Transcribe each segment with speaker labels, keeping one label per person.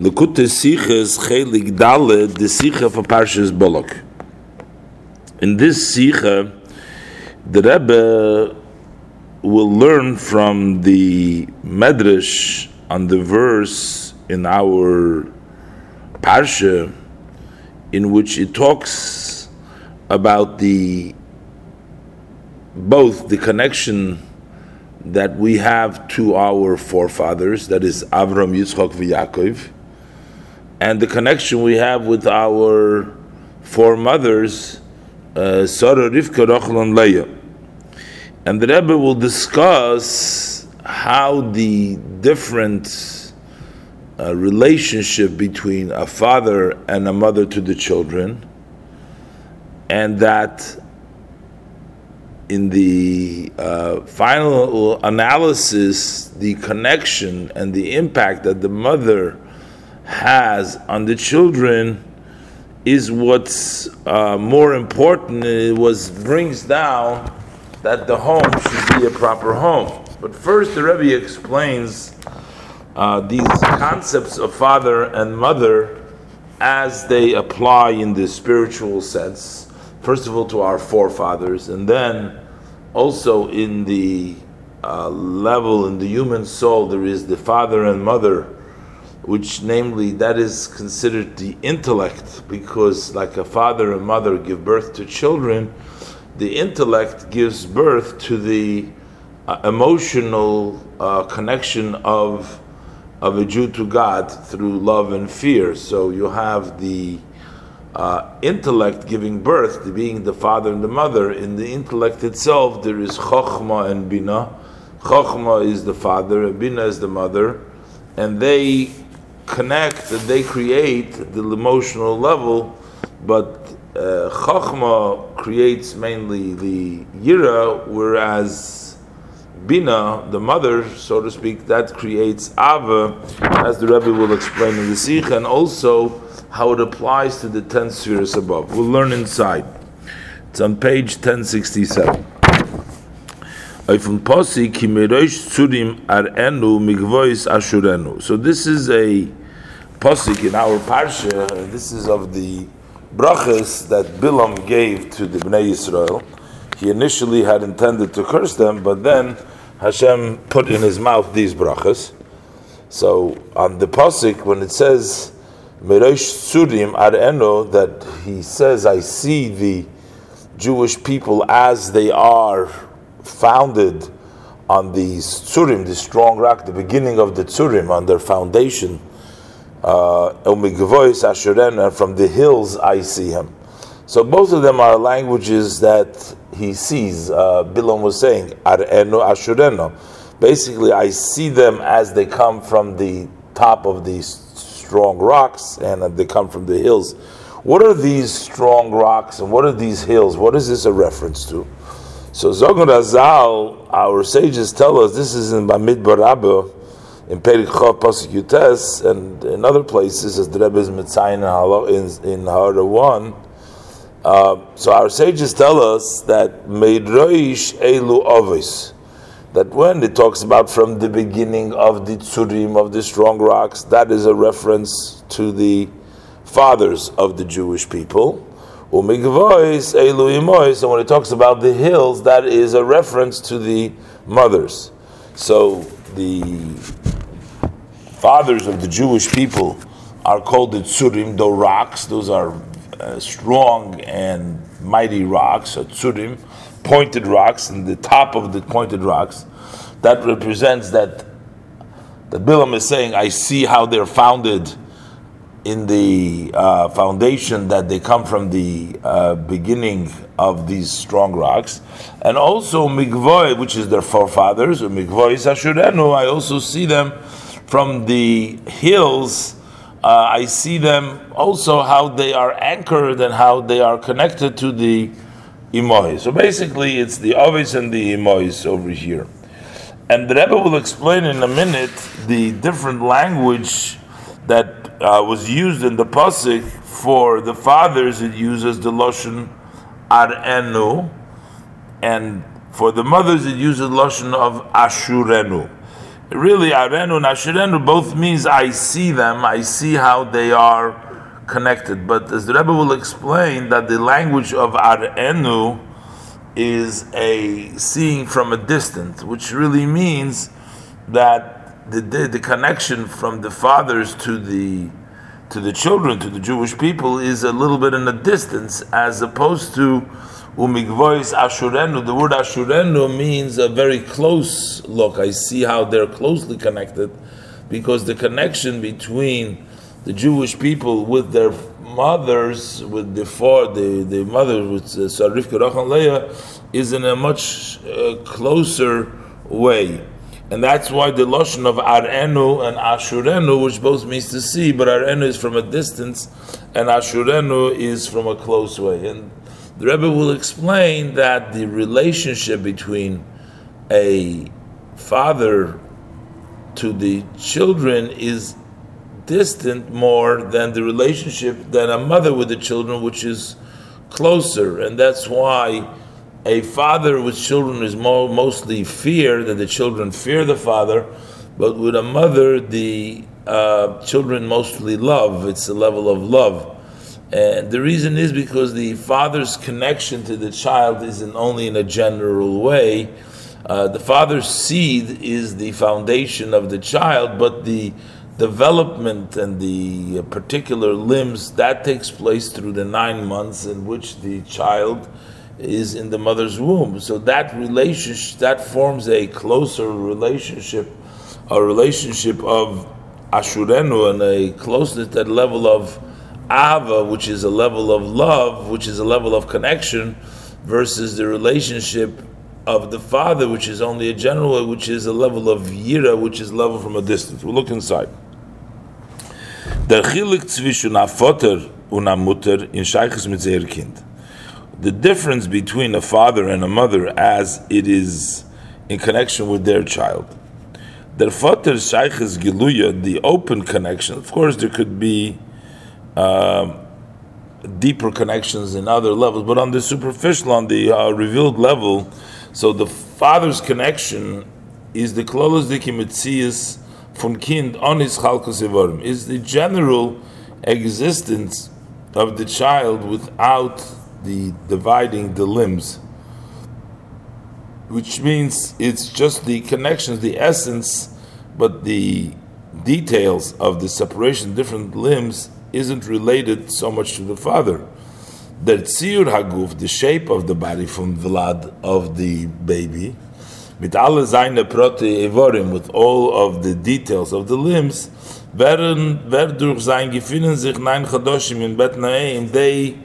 Speaker 1: Lekute Siches Chelik Dalet, the Sicha for Parshas Bolok. In this Sicha, the Rebbe will learn from the Medrash on the verse in our Parsha, in which it talks about the both the connection that we have to our forefathers, that is Avram, Yitzchak, Yaakov, and the connection we have with our foremothers, uh, Sarah, Rivka, Rachel, and Leah. And the Rebbe will discuss how the different uh, relationship between a father and a mother to the children, and that in the uh, final analysis, the connection and the impact that the mother has on the children is what's uh, more important. It was brings down that the home should be a proper home. But first, the Rebbe explains uh, these concepts of father and mother as they apply in the spiritual sense. First of all, to our forefathers, and then also in the uh, level in the human soul, there is the father and mother which namely that is considered the intellect because like a father and mother give birth to children the intellect gives birth to the uh, emotional uh, connection of of a Jew to God through love and fear. So you have the uh, intellect giving birth to being the father and the mother. In the intellect itself there is chokhmah and bina. Chokhmah is the father and bina is the mother. And they connect and they create the emotional level, but uh, Chachma creates mainly the Yira, whereas Bina, the mother, so to speak, that creates Ava, as the Rebbe will explain in the Sicha, and also how it applies to the ten spheres above. We'll learn inside. It's on page 1067. So this is a posik in our parsha. Uh, this is of the brachas that Bilam gave to the Bnei Yisrael. He initially had intended to curse them, but then Hashem put in his mouth these brachas. So on the posik, when it says Merosh Surim Areno, that he says, "I see the Jewish people as they are founded." on the tzurim, the strong rock, the beginning of the tzurim, on their foundation, uh, and from the hills I see him. So both of them are languages that he sees. Uh, Bilam was saying, Ar'enu Ashureno. Basically, I see them as they come from the top of these strong rocks and they come from the hills. What are these strong rocks and what are these hills? What is this a reference to? So Zogun Razal, our sages tell us this is in Bamidbar Rabbah, in Perik Chav Pasuk Yutes and in other places, as the Rebbe is Mitzayin in in Hara one. Uh, so our sages tell us that Meidroish Elu Ovis, that when it talks about from the beginning of the Tzurim of the strong rocks, that is a reference to the fathers of the Jewish people. Umigvois Elu Imois, and when it talks about the hills, that is a reference to the mothers. So the fathers of the Jewish people are called the tzurim, the rocks. Those are uh, strong and mighty rocks, or tzurim, pointed rocks, and the top of the pointed rocks. That represents that the Bilam is saying, I see how they're founded in the uh, foundation that they come from the uh, beginning of these strong rocks, and also Migvoy, which is their forefathers, or Migvoy Sashurenu, I also see them from the hills, uh, I see them also how they are anchored and how they are connected to the imois. So basically, it's the ovis and the imois over here. And the Rebbe will explain in a minute the different language that uh, was used in the pasuk for the fathers. It uses the lashon arenu, and for the mothers it uses lashon of ashurenu. Really arenu and ashurenu both means I see them, I see how they are connected. But as the Rebbe will explain, that the language of arenu is a seeing from a distance, which really means that the, the, the connection from the fathers to the to the children, to the Jewish people, is a little bit in a distance, as opposed to umigvois ashurenu. The word ashurenu means a very close look. I see how they're closely connected, because the connection between the Jewish people with their mothers, with the four, the, the mother with Sarifka Rachel Leah, is in a much uh, closer way. And that's why the lotion of Arenu and Ashurenu, which both means to see, but Arenu is from a distance, and Ashurenu is from a close way. And the Rebbe will explain that the relationship between a father to the children is distant more than the relationship than a mother with the children, which is closer, and that's why a father with children is more, mostly fear that the children fear the father, but with a mother the uh, children mostly love. It's a level of love. And the reason is because the father's connection to the child isn't only in a general way. Uh, the father's seed is the foundation of the child, but the development and the particular limbs that takes place through the nine months in which the child is in the mother's womb. So that relationship that forms a closer relationship, a relationship of ashurenu and a closeness that level of ava, which is a level of love, which is a level of connection, versus the relationship of the father, which is only a general, which is a level of yira, which is level from a distance. We'll look inside. Der Chilik zwischen a Vater und a in Kind. The difference between a father and a mother as it is in connection with their child. Der Vater Scheiches Giluya, the open connection, of course there could be uh, deeper connections in other levels, but on the superficial, on the uh, revealed level, so the father's connection is the closest dikimitzias von Kind on his Chalkos is the general existence of the child without the dividing the limbs, which means it's just the connections, the essence, but the details of the separation, different limbs, isn't related so much to the father. That tzir haguf, the shape of the body from the Vlad of the baby, mit alle seine prote evorim with all of the details of the limbs werden wer durch sein gefinnen sich nein chadoshim in bet naim they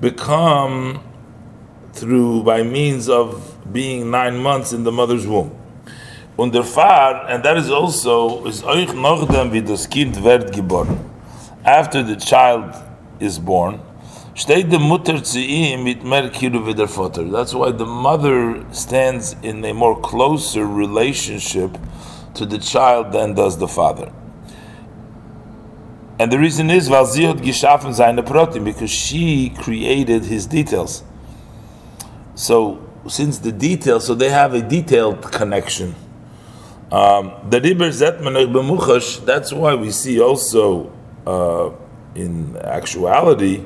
Speaker 1: become through by means of being nine months in the mother's womb und der far and that is also is euch noch dem wie das kind wird geboren after the child is born. That's why the mother stands in a more closer relationship to the child than does the father. And the reason is, because she created his details. So, since the details, so they have a detailed connection. Um, that's why we see also uh, in actuality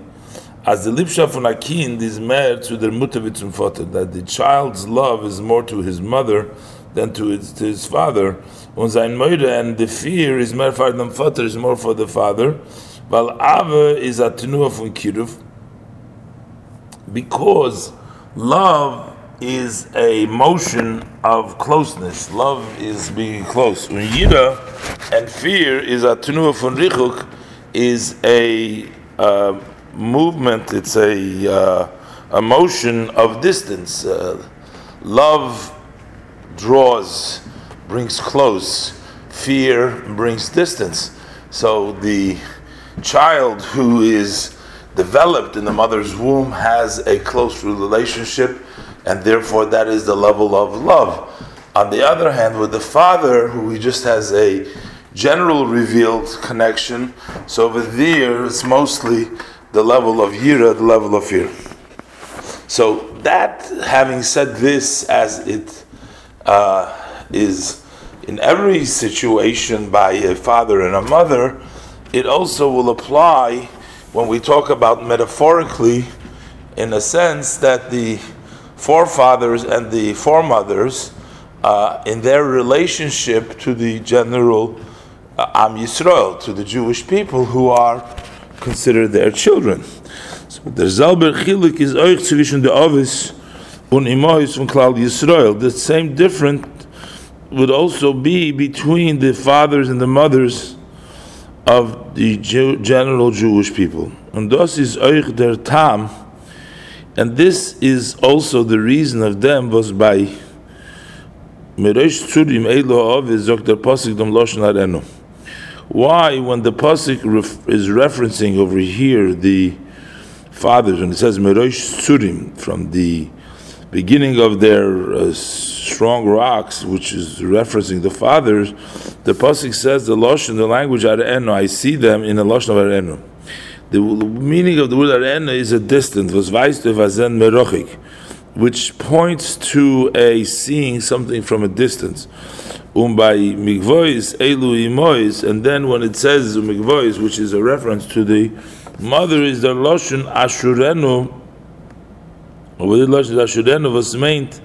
Speaker 1: as the Lipsha von Akin is mehr to the Mutter zum Vater, that the child's love is more to his mother than to his, to his father. Und sein Möde and the fear is mehr for the Vater, is more for the father. While Ave is a tenua von Kiruf. Because love is a motion of closeness. Love is being close. Yira and fear is a tenua von Richuk, is a uh, movement, it's a, uh, of distance. Uh, love draws, brings close, fear brings distance. So the child who is developed in the mother's womb has a close relationship, and therefore that is the level of love. On the other hand, with the father, who he just has a general revealed connection, so over there it's mostly the level of yira, the level of fear. So that, having said this, as it uh, is in every situation by a father and a mother, it also will apply when we talk about metaphorically, in a sense that the forefathers and the foremothers, uh, in their relationship to the general uh, Am Yisrael, to the Jewish people who are considered their children. So der selber chilik is euch zwischen der Ovis und Imois von Klal Yisrael. The same different would also be between the fathers and the mothers of the general Jewish people. And this is euch der Tam, and this is also the reason of them was by Meresh Tzurim Elo Ovis der Posik Dom Loshen Arenu. Why, when the pasuk ref- is referencing over here the fathers, when it says Merosh Tzurim from the beginning of their uh, strong rocks, which is referencing the fathers, the pasuk says the lashon, the language arenu. I see them in the lashon of arenu. The meaning of the word arenu is a distance. Was du vazen merochik, which points to a seeing something from a distance um by migvois elu imois, and then when it says migvois, which is a reference to the mother, is the loshon ashurenu. Over the loshon ashurenu was meant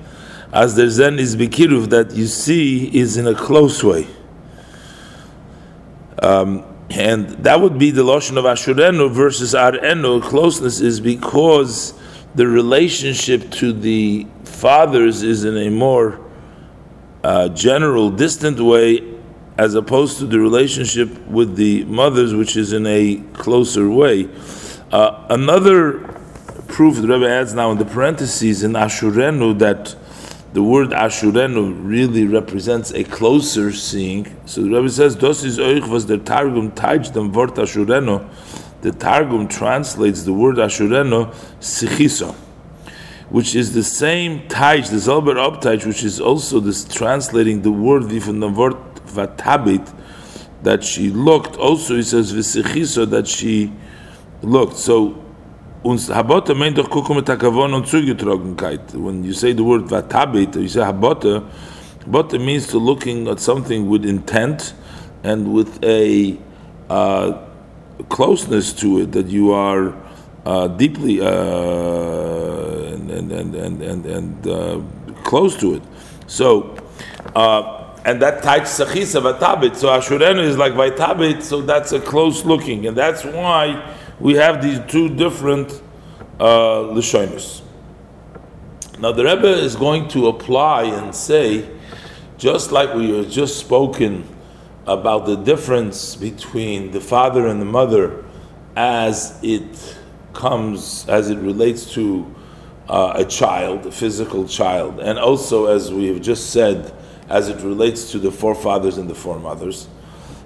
Speaker 1: as the zen is bikiruv that you see is in a close way. Um, and that would be the loshon of ashurenu versus arenu. Closeness is because the relationship to the fathers is in a more uh, general, distant way, as opposed to the relationship with the mothers, which is in a closer way. Uh, another proof the Rebbe adds now in the parentheses in Ashurenu that the word Ashurenu really represents a closer seeing. So the Rebbe says, "Dos is euch was der Targum taich dem Wort Ashurenu." The Targum translates the word Ashurenu sichiso which is the same taich, the Zalber Abtaich, which is also this translating the word from the word vatabit, that she looked. Also, he says v'sichiso that she looked. So. When you say the word vatabit, you say habota, habota means to looking at something with intent and with a uh, closeness to it that you are uh, deeply. Uh, and and and and, and uh, close to it. So, uh, and that tight sachisa vatabit. So Ashurenu is like vaitabit. So that's a close looking, and that's why we have these two different uh. Now the Rebbe is going to apply and say, just like we have just spoken about the difference between the father and the mother as it comes, as it relates to uh, a child, a physical child, and also, as we have just said, as it relates to the forefathers and the foremothers.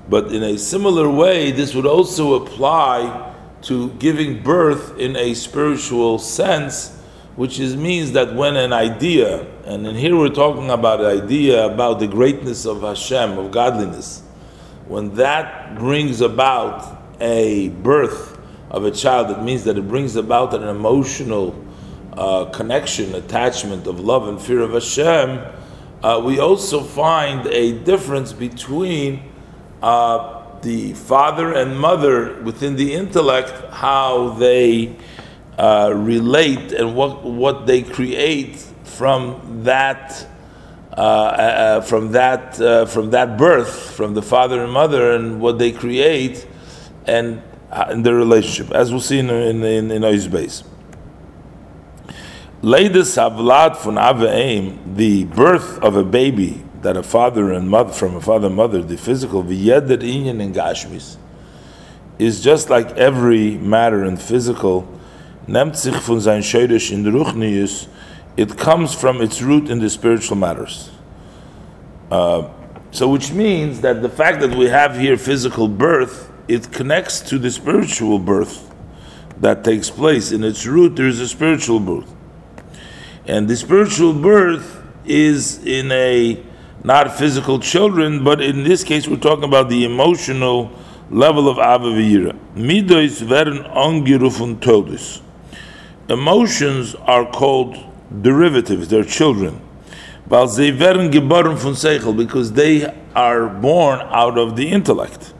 Speaker 1: But in a similar way, this would also apply to giving birth in a spiritual sense, which is, means that when an idea, and in here we're talking about an idea about the greatness of Hashem, of godliness, when that brings about a birth of a child, it means that it brings about an emotional uh, connection, attachment of love and fear of Hashem, uh, we also find a difference between uh, the father and mother within the intellect, how they uh, relate and what what they create from that. Uh, uh, from that, from that birth, from the father and mother, and what they create, and in their relationship, as we'll see in in, in, in base. Havlad von aveim, the birth of a baby that a father and mother from a father and mother, the physical v'yeder inyan and gashmis, is just like every matter in physical. Ruchnius. It comes from its root in the spiritual matters. Uh, so, which means that the fact that we have here physical birth, it connects to the spiritual birth that takes place. In its root, there is a spiritual birth. And the spiritual birth is in a not physical children, but in this case we're talking about the emotional level of Avavira. Midos werden angerufen Todus. Emotions are called derivatives, they're children. Weil sie werden geboren von Seichel, because they are born out of the intellect.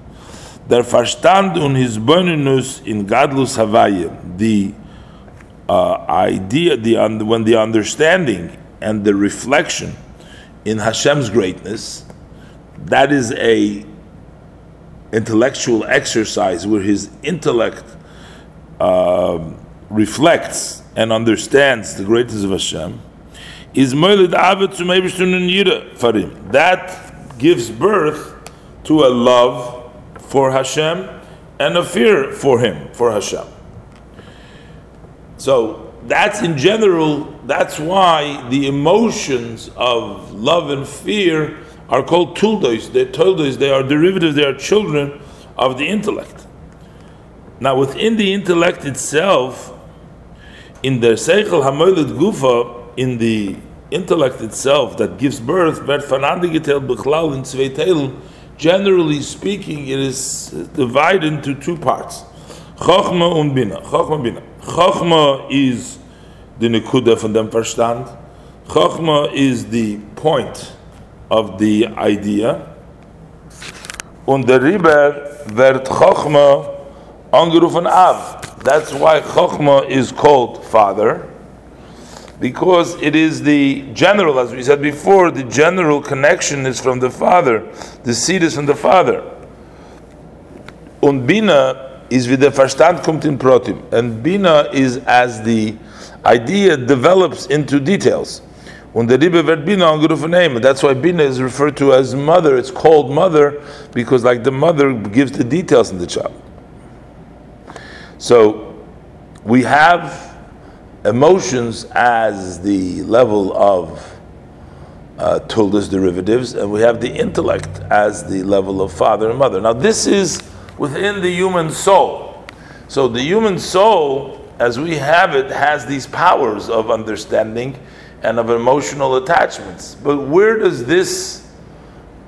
Speaker 1: Der Verstand und his bonus in Gadlus Havaye, the uh, idea, the when the understanding and the reflection in Hashem's greatness, that is a intellectual exercise where his intellect uh, reflects and understands the greatness of Hashem. Is moiled avet to farim. that gives birth to a love for Hashem and a fear for Him, for Hashem. So that's in general, that's why the emotions of love and fear are called tuldos. They're tuldos, they are derivatives, they are children of the intellect. Now, within the intellect itself, in the Seichel Hamoilid Gufa, in the intellect itself that gives birth, generally speaking, it is divided into two parts. Chochma und Bina. Chochma Bina. Chochma is the Nekuda von dem Verstand. Chochma is the point of the idea. Und der Riber wird Chochma angerufen Av. That's why Chochma is called father, because it is the general, as we said before, the general connection is from the father, the seed is from the father. Und Bina is wie der Verstand kommt in Protim, and Bina is as the idea develops into details. Und der Rebbe wird Bina angerufen name. That's why Bina is referred to as mother. It's called mother because, like the mother, gives the details in the child. So we have emotions as the level of uh, Tulda's derivatives, and we have the intellect as the level of father and mother. Now, this is within the human soul. So, the human soul, as we have it, has these powers of understanding and of emotional attachments. But where does this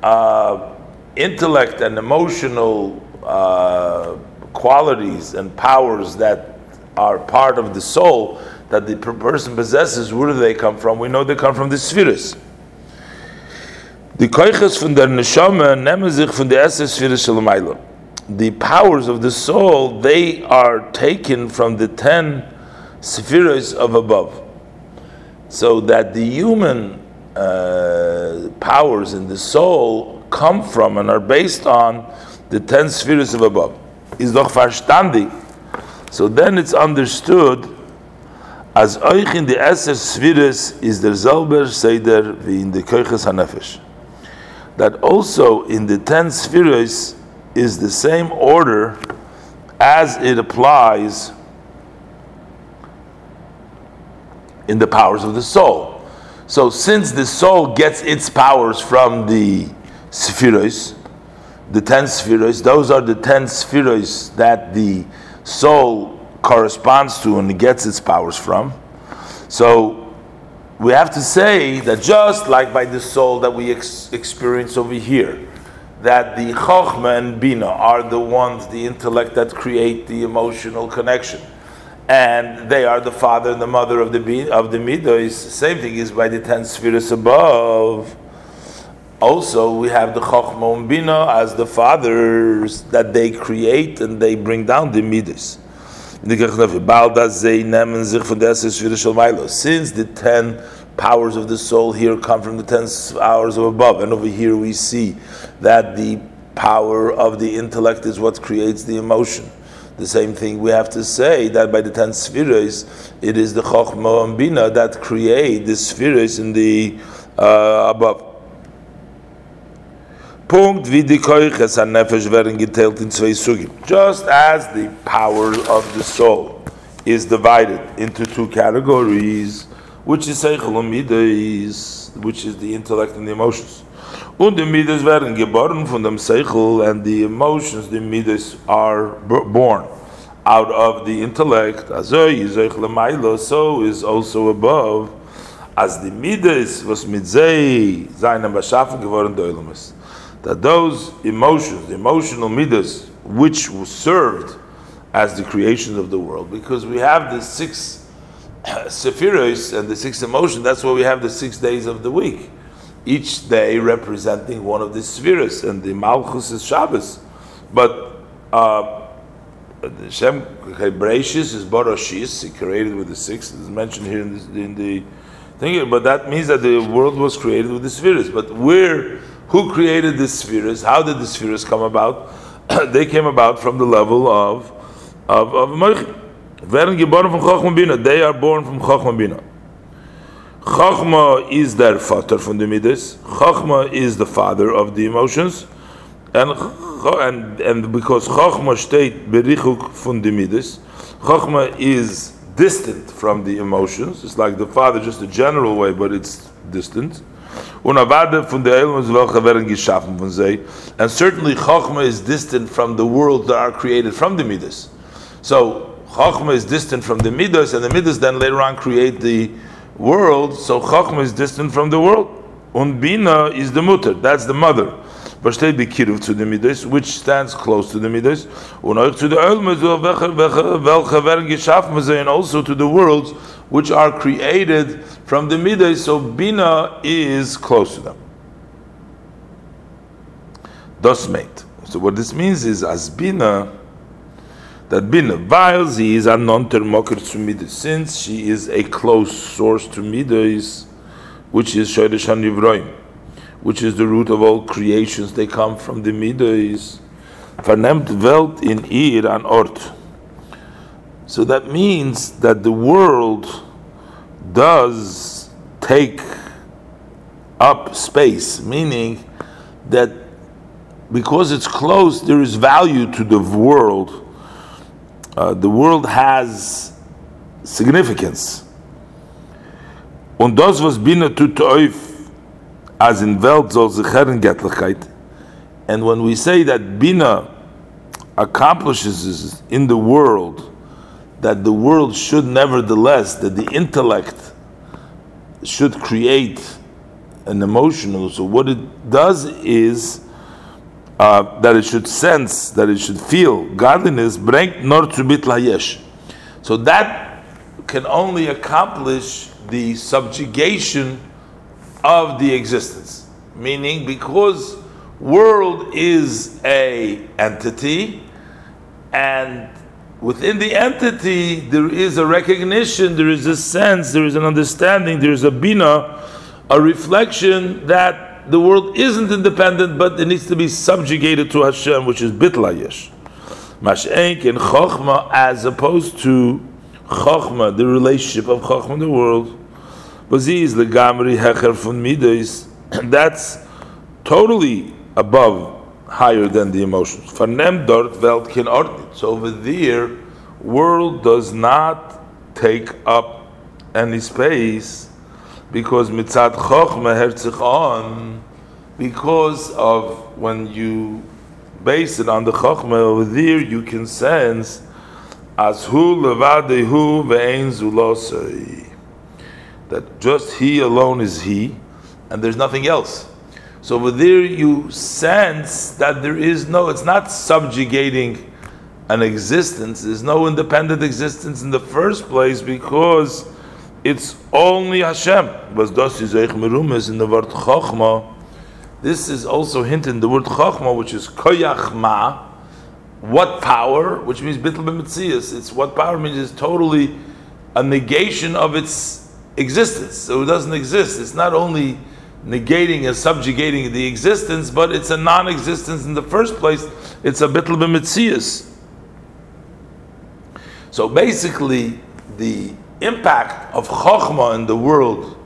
Speaker 1: uh, intellect and emotional uh, qualities and powers that are part of the soul that the person possesses, where do they come from? We know they come from the spheres. The koiches von der neshama nehmen sich von der Shalamayla. The powers of the soul, they are taken from the ten spheres of above. So that the human uh, powers in the soul come from and are based on the ten spheres of above is doch verstandig. So then it's understood as euch in the Esser Sphires is der selber Seder wie in the Koiches HaNefesh. That also in the ten spheres is the same order as it applies in the powers of the soul. So since the soul gets its powers from the spheres, the ten spheres. Those are the ten spheres that the soul corresponds to and gets its powers from. So we have to say that just like by the soul that we ex- experience over here, that the chokhmah and bina are the ones, the intellect that create the emotional connection, and they are the father and the mother of the of the midos. Same thing is by the ten spheres above also we have the Chochmah and Bina as the fathers that they create and they bring down the midas. Since the ten powers of the soul here come from the ten powers of above, and over here we see that the power of the intellect is what creates the emotion. The same thing we have to say that by the ten spheres, it is the Chochmah and Bina that create the spheres in the uh, above. Punkt wie die Keuches an Nefesh werden geteilt in zwei Sugim. Just as the power of the soul is divided into two categories, which is Seichel und Midas, which is the intellect and the emotions. Und die Midas werden geboren von dem Seichel and the emotions, the Midas are born out of the intellect. Also, so is also above as the Midas was mit Zei seinem Beschaffen geworden Deulemes that those emotions, the emotional midas, which served as the creation of the world, because we have the six Sephiros and the six emotions, that's why we have the six days of the week. Each day representing one of the spheres, and the Malchus is Shabbos. But uh, the Shem Bereshis is Barashis, he created with the six, it's mentioned here in, this, in the thing, but that means that the world was created with the spheres. But where, who created the spheres? How did the spheres come about? they came about from the level of of of Bina. They are born from Chochma Bina. Chochma is their father from the Midas. Chochma is the father of the emotions. And, and, and because Chochma steht berichuk from the Midas, Chochma is distant from the emotions. It's like the father, just a general way, but it's distant. And certainly Chochma is distant from the world that are created from the Midas. So Chachma is distant from the Midas, and the Midas then later on create the world. So Chachma is distant from the world. Und Bina is the mutter, that's the mother. To the which stands close to the Midas. Und auch zu der Ölmes, welche werden geschaffen sind, and also to the worlds which are created from the Midas. So Bina is close to them. Thus made. So what this means is, as Bina that bin while she is a non-termoker to midas, since she is a close source to midas, which is shoyresh hanivroim, which is the root of all creations. They come from the midas. Vernemt Welt in ihr an Ort. So that means that the world does take up space, meaning that because it's close, there is value to the world uh, the world has significance. Und das, was Bina tut auf, as in Welt soll sich. And when we say that Bina accomplishes in the world, that the world should nevertheless, that the intellect should create an emotional. So what it does is uh, that it should sense, that it should feel godliness, bring nor to bit layesh. So that can only accomplish the subjugation of the existence. Meaning, because world is a entity, and within the entity there is a recognition, there is a sense, there is an understanding, there is a bina, a reflection that the world isn't independent, but it needs to be subjugated to Hashem, which is bitlayish. Mashenk in Chochma, as opposed to Chochma, the relationship of Chochma in the world. Baziz legamri hecher fun midas. That's totally above, higher than the emotions. Vernem dort welt kin ordnit. So over there, world does not take up any space because mitzad chokhmah herzich on, because of when you base it on the chokhmah over there, you can sense as hu levadehu ve'ein zulosei. That just he alone is he, and there's nothing else. So over there you sense that there is no, it's not subjugating an existence, there's no independent existence in the first place because it's only Hashem. Was das in the word Chochma. This is also hinted in the word Chochma, which is koyach ma. What power? Which means bitl b'metzias. It's what power means is totally a negation of its existence. So it doesn't exist. It's not only negating and subjugating the existence, but it's a non-existence in the first place. It's a bitl b'metzias. So basically, the impact of Chokhmah in the world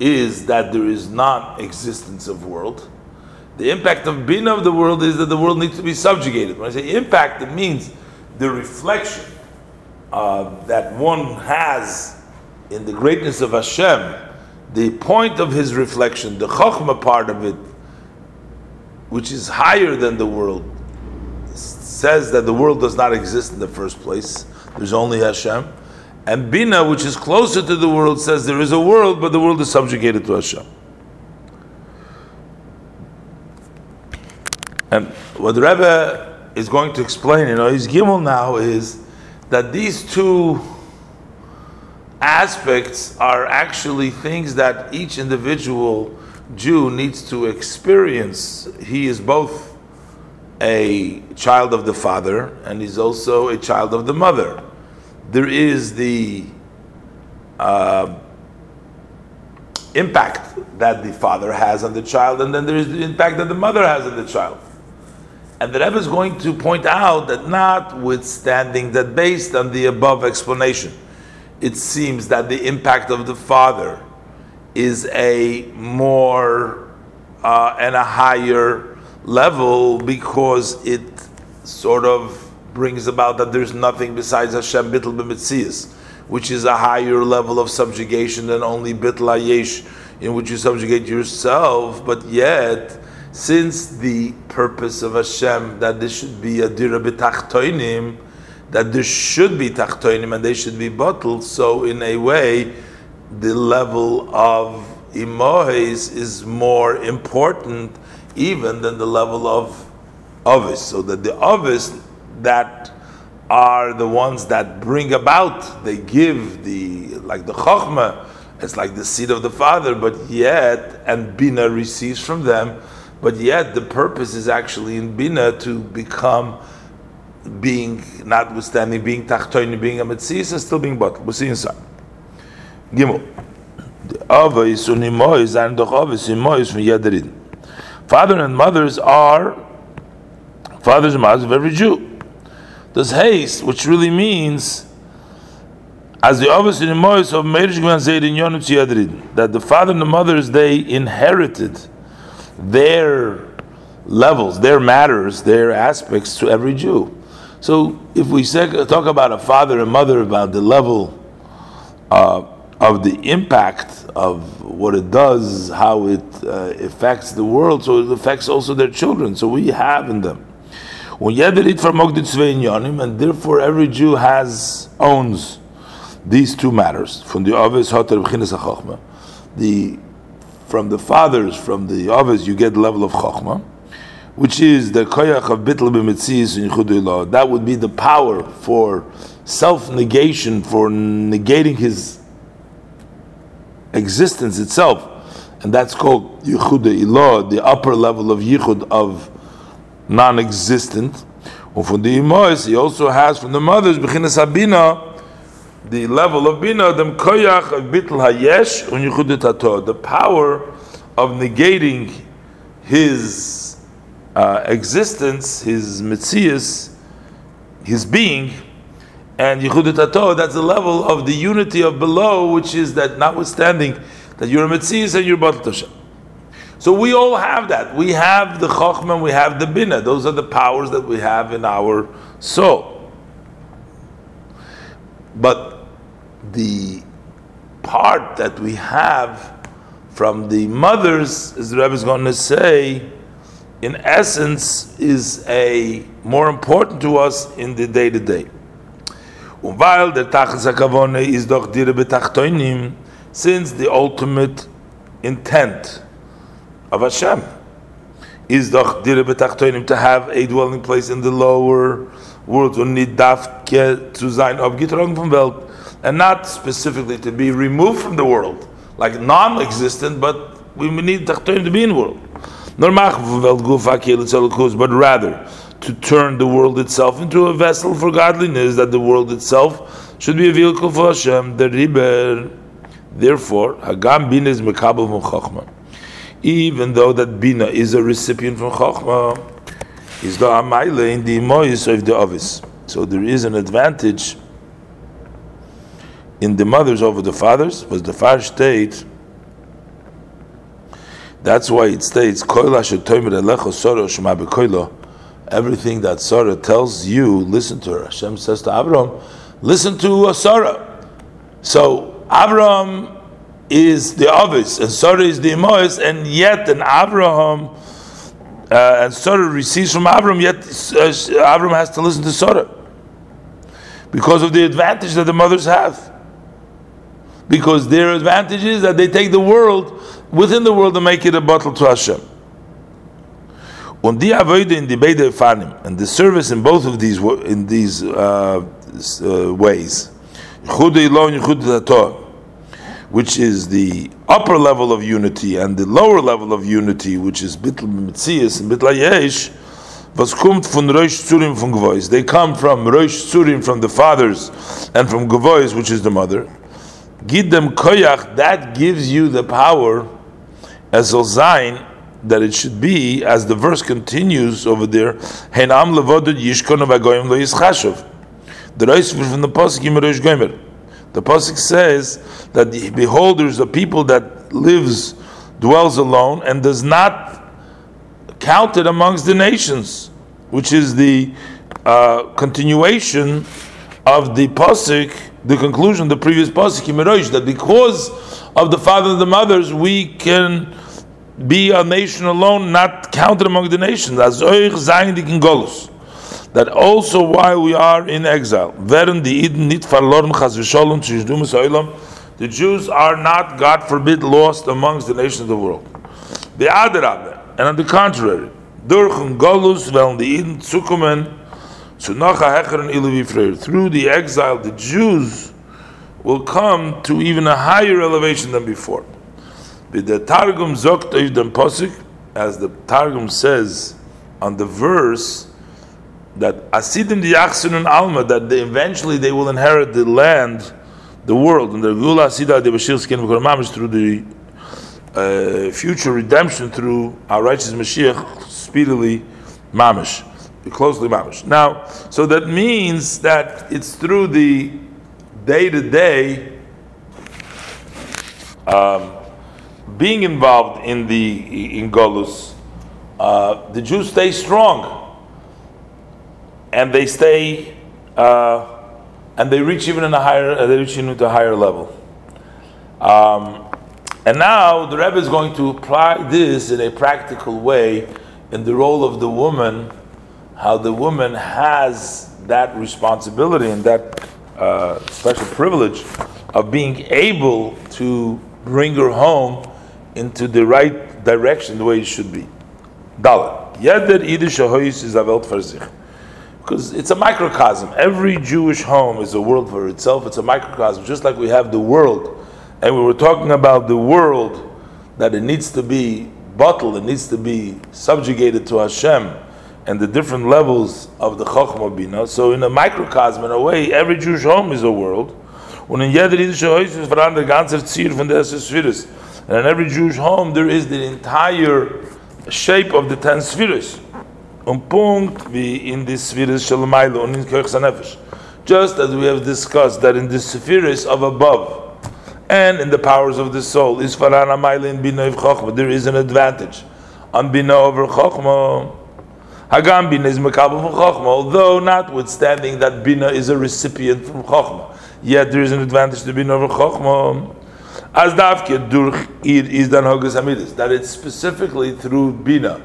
Speaker 1: is that there is non-existence of world. The impact of Bina of the world is that the world needs to be subjugated. When I say impact, it means the reflection uh, that one has in the greatness of Hashem, the point of his reflection, the Chokhmah part of it, which is higher than the world, says that the world does not exist in the first place. There's only Hashem. And Bina, which is closer to the world, says there is a world, but the world is subjugated to Hashem. And what Rebbe is going to explain in Ois Gimel now is that these two aspects are actually things that each individual Jew needs to experience. He is both a child of the father and he's also a child of the mother. There is the uh, impact that the father has on the child, and then there is the impact that the mother has on the child. And the Rebbe is going to point out that, notwithstanding that, based on the above explanation, it seems that the impact of the father is a more uh, and a higher level because it sort of brings about that there's nothing besides Hashem bittul b'mitzias, which is a higher level of subjugation than only bittul ayesh, in which you subjugate yourself. But yet, since the purpose of Hashem that this should be a dira b'tachtoinim, that there should be tachtoinim and they should be bottled, so in a way the level of imohes is more important even than the level of ovis. So that the ovis that are the ones that bring about, they give the like the chokhmah, it's like the seed of the father, but yet and bina receives from them, but yet the purpose is actually in bina to become being notwithstanding being tachtoin, being a mitzvah, still being bottled. We'll see inside. Gimel. Von jeder Father and mothers are fathers and mothers of every Jew. This haste, which really means as the Avos and Imois of Meirish Gvan Zayd in Yonut Yadrid, that the father and the mothers they inherited their levels, their matters, their aspects to every Jew. So if we talk about a father and mother, about the level uh, of the impact of what it does, how it uh, affects the world, so it affects also their children. So we have in them. And therefore, every Jew has owns these two matters from the Avis the from the fathers, from the Avis, you get the level of Chachma, which is the koyach of bitl b'mitzias That would be the power for self negation, for negating his existence itself, and that's called yichud ilah, the upper level of yichud of non-existent. And from the imois, he also has from the mothers bechinas abina, the level of bina, the koyach of bitl hayesh and yichud tato, the power of negating his uh, existence, his mitzias, his being and Yichud Tato, that's the level of the unity of below, which is that notwithstanding that you're a Metzias and you're Batal Tashem. So we all have that. We have the Chochmah, we have the Bina. Those are the powers that we have in our soul. But the part that we have from the mothers, as the Rebbe is going to say, in essence, is a more important to us in the day to day. Und weil der Tachas HaKavone ist doch dire betachtoinim, since the ultimate intent of Hashem is doch dire betachtoinim to have a dwelling place in the lower world und nicht dafke zu sein abgetragen vom Welt and not specifically to be removed from the world like non-existent but we need tachtoinim to be in the world but rather to turn the world itself into a vessel for godliness, that the world itself should be a vehicle for Hashem, the Riber. Therefore, Hagam Bina is Mekabel from Chochmah. Even though that Bina is a recipient from Chochmah, is the Amaila in the Mois of the Ovis. So there is an advantage in the mothers over the fathers, was the far state. That's why it states, everything that Sarah tells you, listen to her. Hashem says to Abraham, listen to Sarah. So Abraham is the Avis and Sarah is the Imois, and yet an Abraham uh, and Sarah receives from Abraham, yet uh, Abraham has to listen to Sarah because of the advantage that the mothers have. Because their advantage is that they take the world within the world and make it a bottle to Hashem. In and the service in both of these in these uh, uh, ways. which is the upper level of unity and the lower level of unity, which is bitl mitzias and bitl yesh, was kommt von Rosh Tzurim von Gvois. They come from Rosh Tzurim from the fathers and from Gvois, which is the mother. Gid them koyach, that gives you the power as Zain that it should be, as the verse continues over there, levodud. The Rosh from the Pasuk in Rosh Gomer. The Pasuk says that the beholders, the people that lives, dwells alone and does not counted amongst the nations, which is the uh, continuation of the pasuk, the conclusion of the previous pasuk in that because of the father and the mothers, we can be a nation alone, not counted among the nations. That also while we are in exile, the Jews are not, God forbid, lost amongst the nations of the world. And on the contrary, Through the exile, the Jews will come to even a higher elevation than before. The Targum zogt dem Posik, as the Targum says on the verse, that Asidim di and Alma, that they, eventually they will inherit the land, the world, and the Gula Asida de Bashir Skin through the uh, future redemption through our righteous Mashiach speedily mamish, closely mamish. Now, so that means that it's through the day to day being involved in the in Golus, uh, the Jews stay strong, and they stay, uh, and they reach even in a higher, they reach into a higher level. Um, and now the Rebbe is going to apply this in a practical way in the role of the woman, how the woman has that responsibility and that uh, special privilege of being able to bring her home into the right direction, the way it should be. Dalet. Jeder idische Haus ist a Welt sich. Because it's a microcosm. Every Jewish home is a world for itself. It's a microcosm, just like we have the world and we were talking about the world that it needs to be bottled, it needs to be subjugated to Hashem, and the different levels of the Chokhmah Bina. So, in a microcosm, in a way, every Jewish home is a world. Und in jeder jüdische Haus ist voran der ganze. And in every Jewish home, there is the entire shape of the ten Spheres. In the Spheres Kirch Just as we have discussed that in the Spheres of above, and in the powers of the soul. Is. There is an advantage on bina over chokhmah. Hagam bina is mekabel from chokhmah. Although, notwithstanding that bina is a recipient from chokhmah, yet there is an advantage to bina over chokhmah. As davke durch is dan hogas hamidus. That it's specifically through bina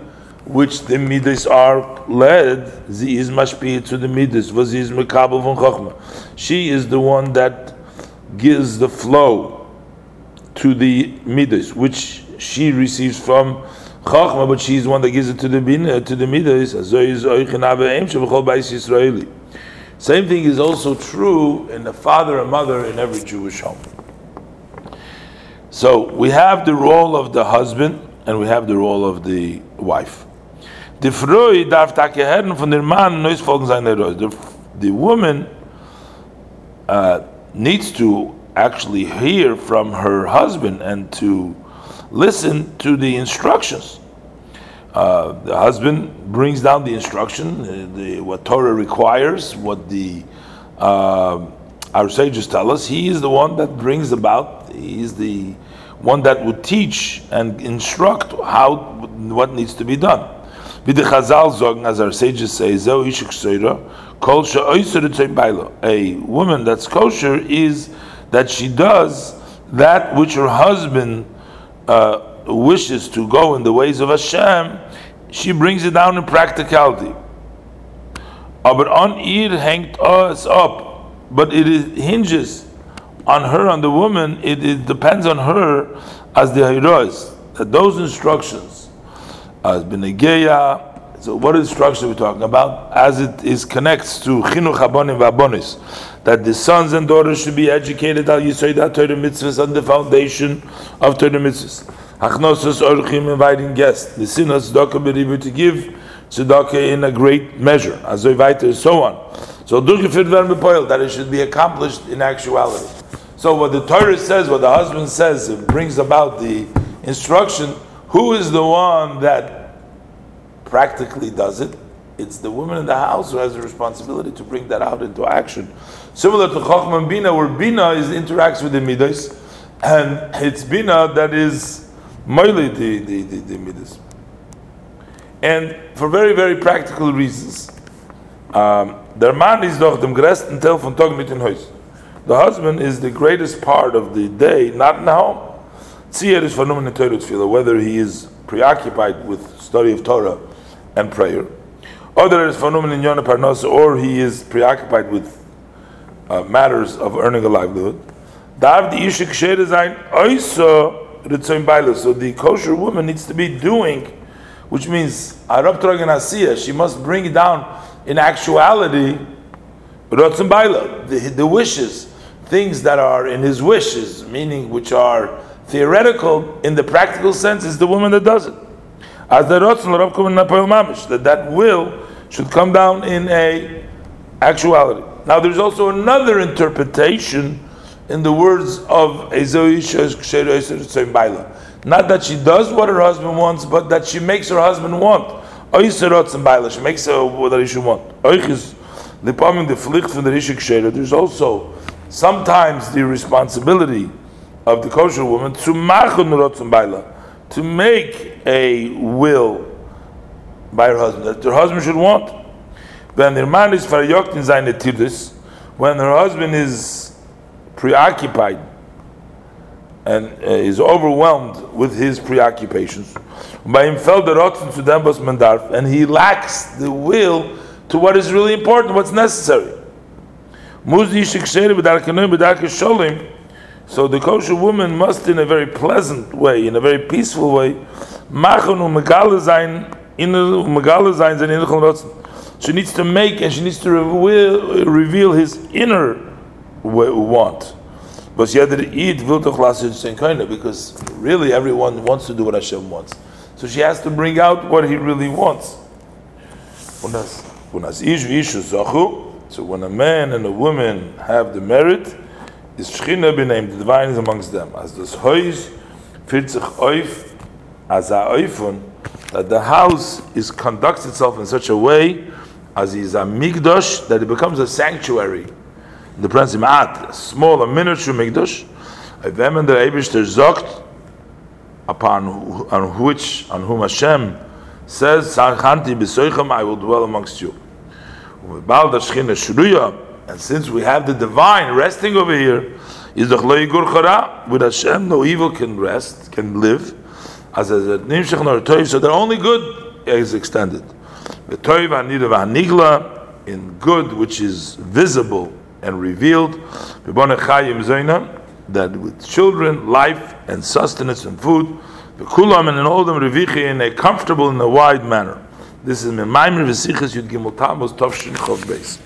Speaker 1: which the midas are led, ze is mashpi to the midas, was is mekabel from chokhmah. She is the one that gives the flow to the midas, which she receives from Chachma, but she is one that gives it to the bina, to the midas. Same thing is also true in the father and mother in every Jewish home. So we have the role of the husband and we have the role of the wife. The woman uh, needs to actually hear from her husband and to listen to the instructions. Uh, the husband brings down the instruction, uh, the, what Torah requires, what the uh, our sages tell us. He is the one that brings about. He is the one that would teach and instruct how what needs to be done. Wie Chazal sagen, as our sages say, a woman that's kosher is that she does that which her husband uh, wishes to go in the ways of Hashem, she brings it down in practicality. But on ihr hängt us up, but it hinges on her, on the woman, it, it depends on her as the heroes, that those instructions, as benegeya, So what the structure we're talking about? As it is connects to chinuch habonim v'abonis, that the sons and daughters should be educated al yisoidat Torah mitzvahs on the foundation of Torah mitzvahs. Hachnosos orchim inviting guests. The sinas tzedakah to give tzedakah in a great measure. Azoy so on. So that it should be accomplished in actuality. So what the Torah says, what the husband says, it brings about the instruction. Who is the one that practically does it, it's the woman in the house who has the responsibility to bring that out into action. Similar to Chochmah and Bina, where Bina is interacts with the Midas, and it's Bina that is Moili the, the, the, the Midas. And for very, very practical reasons. Um, der man is doch dem größten Teil von Tag mit in Haus. The husband is the greatest part of the day, not in the home. Tzir is phenomenal Torah whether he is preoccupied with study of Torah and prayer. Other is phenomenon in Parnos, or he is preoccupied with uh, matters of earning a livelihood. So the kosher woman needs to be doing, which means she must bring down in actuality the, the wishes, things that are in his wishes, meaning which are theoretical in the practical sense, is the woman that does it. As the that that will should come down in a actuality. Now there's also another interpretation in the words of Not that she does what her husband wants, but that she makes her husband want. She makes her what he should want. There's also sometimes the responsibility of the kosher woman to machen to make a will by her husband that her husband should want. When the man is verjogt in seine Tirdis, when her husband is preoccupied and uh, is overwhelmed with his preoccupations, by him fell the rotzen to was mandarf, and he lacks the will to what is really important, what's necessary. So the kosher woman must, in a very pleasant way, in a very peaceful way, she needs to make and she needs to reveal, reveal his inner want. Because really everyone wants to do what Hashem wants. So she has to bring out what he really wants. So when a man and a woman have the merit, is Shechina benamed, the divine is amongst them. As das Haus fühlt auf, as a oifun, that the house is conducts itself in such a way as is a migdosh, that it becomes a sanctuary. The prince a small, a miniature migdosh, them and the Eibishter zogt, upon on which, on whom Hashem says, Sarchanti b'soichem, I will dwell amongst you. And since we have the divine resting over here, is the with Hashem, no evil can rest, can live. As so the only good is extended. In good which is visible and revealed. That with children, life and sustenance and food, the kulam and all them revichi in a comfortable and a wide manner. This is Memaimir Vesichas Yud Gimel Tammuz Tovshin Chov Beis.